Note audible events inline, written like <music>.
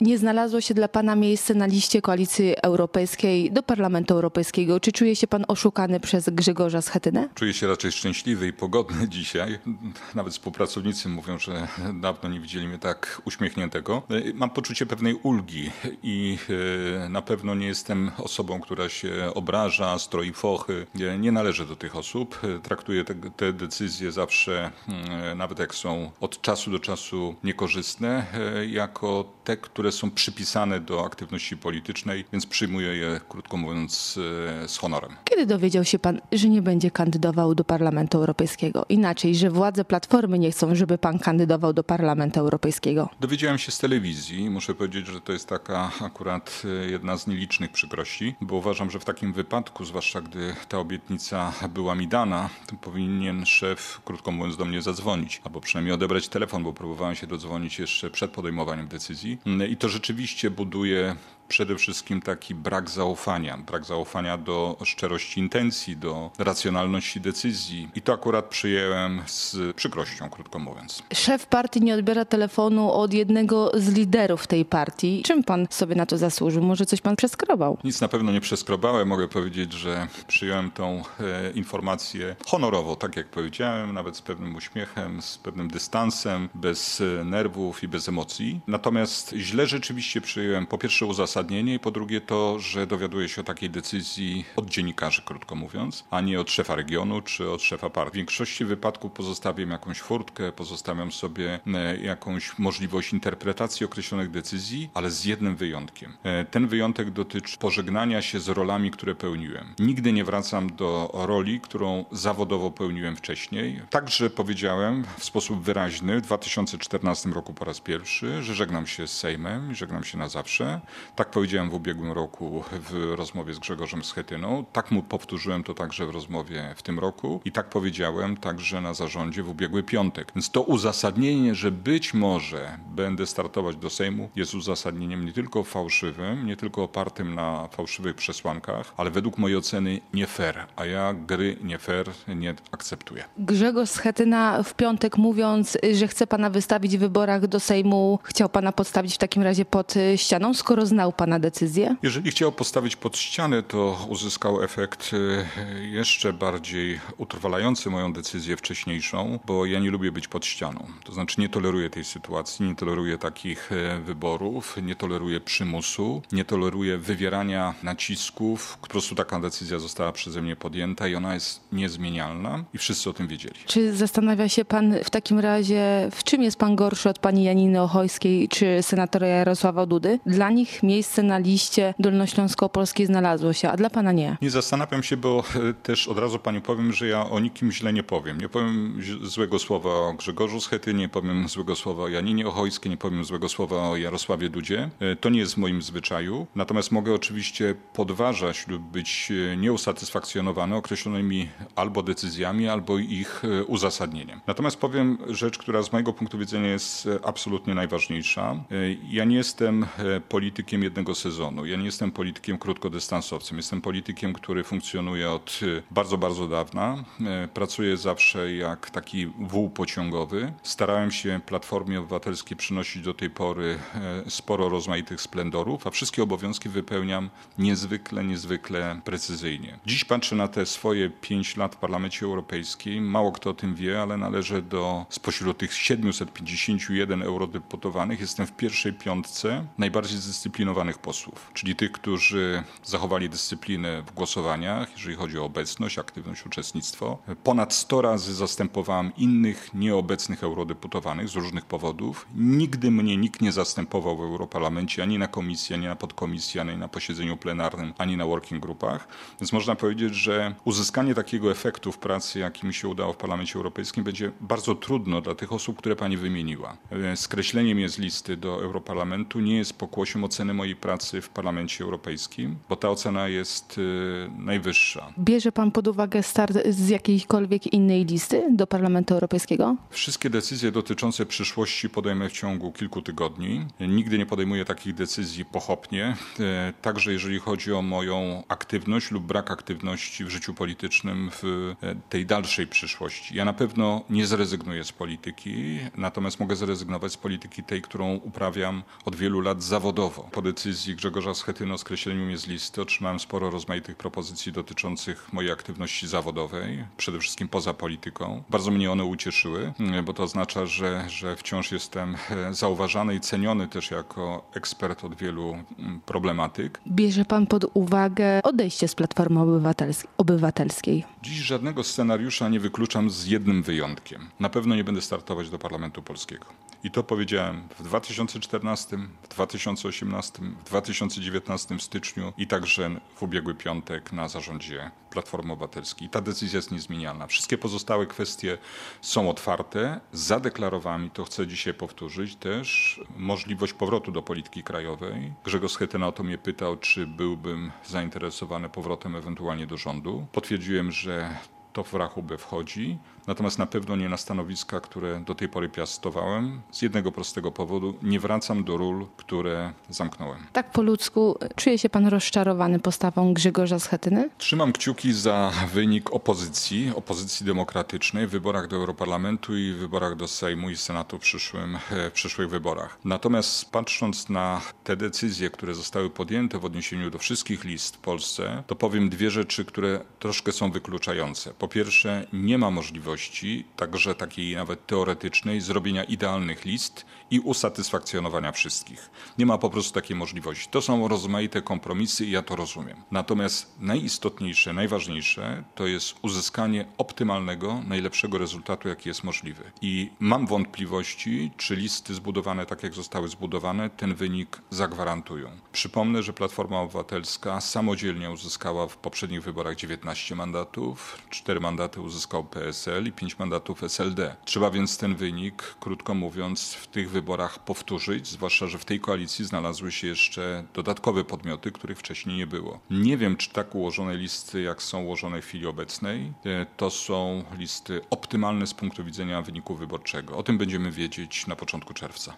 Nie znalazło się dla pana miejsce na liście Koalicji Europejskiej do Parlamentu Europejskiego. Czy czuje się pan oszukany przez Grzegorza Schetynę? Czuję się raczej szczęśliwy i pogodny <laughs> dzisiaj. Nawet współpracownicy mówią, że dawno nie widzieli mnie tak uśmiechniętego. Mam poczucie pewnej ulgi i e, na pewno nie jestem osobą, która się obraża, stroi fochy. Nie należę do tych osób. Traktuję te, te decyzje zawsze, mm, nawet jak są od czasu do czasu niekorzystne, e, jako te, które które są przypisane do aktywności politycznej, więc przyjmuję je, krótko mówiąc, e, z honorem. Kiedy dowiedział się pan, że nie będzie kandydował do Parlamentu Europejskiego? Inaczej, że władze Platformy nie chcą, żeby pan kandydował do Parlamentu Europejskiego? Dowiedziałem się z telewizji. Muszę powiedzieć, że to jest taka akurat e, jedna z nielicznych przykrości, bo uważam, że w takim wypadku, zwłaszcza gdy ta obietnica była mi dana, to powinien szef, krótko mówiąc, do mnie zadzwonić, albo przynajmniej odebrać telefon, bo próbowałem się dodzwonić jeszcze przed podejmowaniem decyzji. I to rzeczywiście buduje przede wszystkim taki brak zaufania, brak zaufania do szczerości intencji, do racjonalności decyzji. I to akurat przyjęłem z przykrością, krótko mówiąc. Szef partii nie odbiera telefonu od jednego z liderów tej partii. Czym pan sobie na to zasłużył? Może coś pan przeskrobał? Nic na pewno nie przeskrobałem. Mogę powiedzieć, że przyjąłem tą e, informację honorowo, tak jak powiedziałem, nawet z pewnym uśmiechem, z pewnym dystansem, bez e, nerwów i bez emocji. Natomiast źle rzeczywiście przyjąłem po pierwsze uzasadnienie, uzasadnienie i po drugie to, że dowiaduje się o takiej decyzji od dziennikarzy, krótko mówiąc, a nie od szefa regionu czy od szefa partii. W większości wypadków pozostawiam jakąś furtkę, pozostawiam sobie e, jakąś możliwość interpretacji określonych decyzji, ale z jednym wyjątkiem. E, ten wyjątek dotyczy pożegnania się z rolami, które pełniłem. Nigdy nie wracam do roli, którą zawodowo pełniłem wcześniej. Także powiedziałem w sposób wyraźny w 2014 roku po raz pierwszy, że żegnam się z Sejmem żegnam się na zawsze. Tak tak powiedziałem w ubiegłym roku w rozmowie z Grzegorzem Schetyną. Tak mu powtórzyłem to także w rozmowie w tym roku i tak powiedziałem także na zarządzie w ubiegły piątek. Więc to uzasadnienie, że być może będę startować do Sejmu jest uzasadnieniem nie tylko fałszywym, nie tylko opartym na fałszywych przesłankach, ale według mojej oceny nie fair. A ja gry nie fair nie akceptuję. Grzegorz Schetyna w piątek mówiąc, że chce pana wystawić w wyborach do Sejmu, chciał pana podstawić w takim razie pod ścianą, skoro znał Pana decyzję? Jeżeli chciał postawić pod ścianę, to uzyskał efekt e, jeszcze bardziej utrwalający moją decyzję wcześniejszą, bo ja nie lubię być pod ścianą. To znaczy nie toleruję tej sytuacji, nie toleruję takich e, wyborów, nie toleruję przymusu, nie toleruję wywierania nacisków. Po prostu taka decyzja została przeze mnie podjęta i ona jest niezmienialna i wszyscy o tym wiedzieli. Czy zastanawia się Pan w takim razie, w czym jest Pan gorszy od Pani Janiny Ochojskiej czy senatora Jarosława Dudy? Dla nich miejsce na liście Dolnośląsko-Polskiej znalazło się, a dla pana nie? Nie zastanawiam się, bo e, też od razu pani powiem, że ja o nikim źle nie powiem. Nie powiem złego słowa o Grzegorzu Schety, nie powiem złego słowa o Janinie Ochojskiej, nie powiem złego słowa o Jarosławie Dudzie. E, to nie jest w moim zwyczaju. Natomiast mogę oczywiście podważać lub być e, nieusatysfakcjonowany określonymi albo decyzjami, albo ich uzasadnieniem. Natomiast powiem rzecz, która z mojego punktu widzenia jest absolutnie najważniejsza. Ja nie jestem politykiem jednego sezonu. Ja nie jestem politykiem krótkodystansowcem. Jestem politykiem, który funkcjonuje od y, bardzo, bardzo dawna. Y, pracuję zawsze jak taki wół pociągowy. Starałem się Platformie Obywatelskiej przynosić do tej pory y, sporo rozmaitych splendorów, a wszystkie obowiązki wypełniam niezwykle, niezwykle precyzyjnie. Dziś patrzę na te swoje pięć lat w Parlamencie Europejskim. Mało kto o tym wie, ale należę do spośród tych 751 eurodeputowanych jestem w pierwszej piątce najbardziej zdyscyplinowanych posłów, czyli tych, którzy zachowali dyscyplinę w głosowaniach, jeżeli chodzi o obecność, aktywność, uczestnictwo. Ponad 100 razy zastępowałem innych nieobecnych eurodeputowanych z różnych powodów. Nigdy mnie nikt nie zastępował w Europarlamencie, ani na komisji, ani na podkomisji, ani na posiedzeniu plenarnym, ani na working grupach. Więc można powiedzieć, że uzyskanie takiego efektu w pracy, jaki mi się udało w Parlamencie Europejskim, będzie bardzo trudno dla tych osób, które pani wymieniła. Skreśleniem je z listy do Europarlamentu nie jest pokłosiem oceny mojej pracy w Parlamencie Europejskim, bo ta ocena jest y, najwyższa. Bierze pan pod uwagę start z jakiejkolwiek innej listy do Parlamentu Europejskiego? Wszystkie decyzje dotyczące przyszłości podejmę w ciągu kilku tygodni. Nigdy nie podejmuję takich decyzji pochopnie. E, także jeżeli chodzi o moją aktywność lub brak aktywności w życiu politycznym w e, tej dalszej przyszłości. Ja na pewno nie zrezygnuję z polityki, natomiast mogę zrezygnować z polityki tej, którą uprawiam od wielu lat zawodowo. Po decyzji Grzegorza Schetyny o skreśleniu mnie z listy otrzymałem sporo rozmaitych propozycji dotyczących mojej aktywności zawodowej, przede wszystkim poza polityką. Bardzo mnie one ucieszyły, bo to oznacza, że, że wciąż jestem e, zauważany i ceniony też jako ekspert od wielu mm, problematyk. Bierze pan pod uwagę odejście z Platformy Obywatelskiej? Dziś żadnego scenariusza nie wykluczam z jednym wyjątkiem. Na pewno nie będę startować do Parlamentu Polskiego. I to powiedziałem w 2014, w 2018, w 2019 w styczniu i także w ubiegły piątek na zarządzie Platformy Obywatelskiej. Ta decyzja jest niezmienialna. Wszystkie pozostałe kwestie są otwarte. Zadeklarowałem, i to chcę dzisiaj powtórzyć, też możliwość powrotu do polityki krajowej. Grzegorz Schetyna o to mnie pytał, czy byłbym zainteresowany powrotem ewentualnie do rządu. Potwierdziłem, że to w rachubę wchodzi, natomiast na pewno nie na stanowiska, które do tej pory piastowałem. Z jednego prostego powodu nie wracam do ról, które zamknąłem. Tak po ludzku, czuje się pan rozczarowany postawą Grzegorza Schetyny? Trzymam kciuki za wynik opozycji, opozycji demokratycznej w wyborach do Europarlamentu i w wyborach do Sejmu i Senatu w, przyszłym, w przyszłych wyborach. Natomiast patrząc na te decyzje, które zostały podjęte w odniesieniu do wszystkich list w Polsce, to powiem dwie rzeczy, które troszkę są wykluczające. Po pierwsze, nie ma możliwości, także takiej nawet teoretycznej, zrobienia idealnych list i usatysfakcjonowania wszystkich. Nie ma po prostu takiej możliwości. To są rozmaite kompromisy i ja to rozumiem. Natomiast najistotniejsze, najważniejsze to jest uzyskanie optymalnego, najlepszego rezultatu, jaki jest możliwy. I mam wątpliwości, czy listy zbudowane tak, jak zostały zbudowane, ten wynik zagwarantują. Przypomnę, że Platforma Obywatelska samodzielnie uzyskała w poprzednich wyborach 19 mandatów, 4 mandaty uzyskał PSL i 5 mandatów SLD. Trzeba więc ten wynik, krótko mówiąc, w tych wyborach powtórzyć, zwłaszcza, że w tej koalicji znalazły się jeszcze dodatkowe podmioty, których wcześniej nie było. Nie wiem, czy tak ułożone listy, jak są ułożone w chwili obecnej, e, to są listy optymalne z punktu widzenia wyniku wyborczego. O tym będziemy wiedzieć na początku czerwca.